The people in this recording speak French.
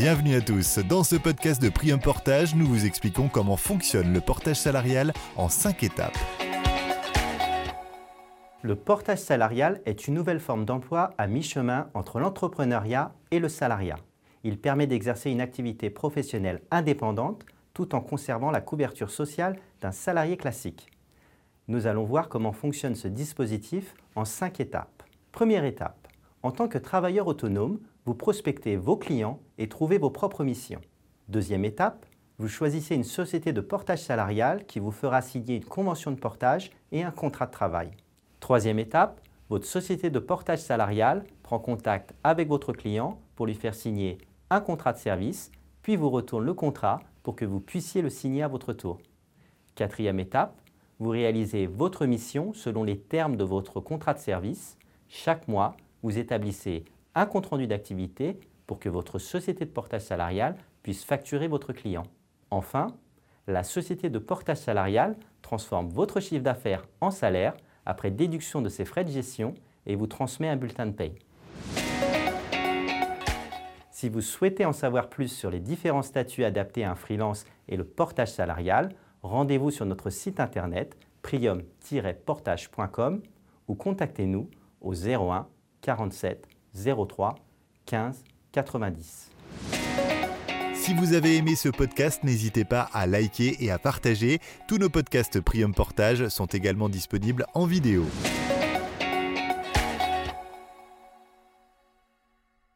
Bienvenue à tous. Dans ce podcast de Prium Portage, nous vous expliquons comment fonctionne le portage salarial en 5 étapes. Le portage salarial est une nouvelle forme d'emploi à mi-chemin entre l'entrepreneuriat et le salariat. Il permet d'exercer une activité professionnelle indépendante tout en conservant la couverture sociale d'un salarié classique. Nous allons voir comment fonctionne ce dispositif en 5 étapes. Première étape. En tant que travailleur autonome, vous prospectez vos clients et trouvez vos propres missions. Deuxième étape, vous choisissez une société de portage salarial qui vous fera signer une convention de portage et un contrat de travail. Troisième étape, votre société de portage salarial prend contact avec votre client pour lui faire signer un contrat de service, puis vous retourne le contrat pour que vous puissiez le signer à votre tour. Quatrième étape, vous réalisez votre mission selon les termes de votre contrat de service. Chaque mois, vous établissez un compte-rendu d'activité pour que votre société de portage salarial puisse facturer votre client. Enfin, la société de portage salarial transforme votre chiffre d'affaires en salaire après déduction de ses frais de gestion et vous transmet un bulletin de paye. Si vous souhaitez en savoir plus sur les différents statuts adaptés à un freelance et le portage salarial, rendez-vous sur notre site internet prium-portage.com ou contactez-nous au 01 47 03 15 90. Si vous avez aimé ce podcast, n'hésitez pas à liker et à partager. Tous nos podcasts Prium Portage sont également disponibles en vidéo.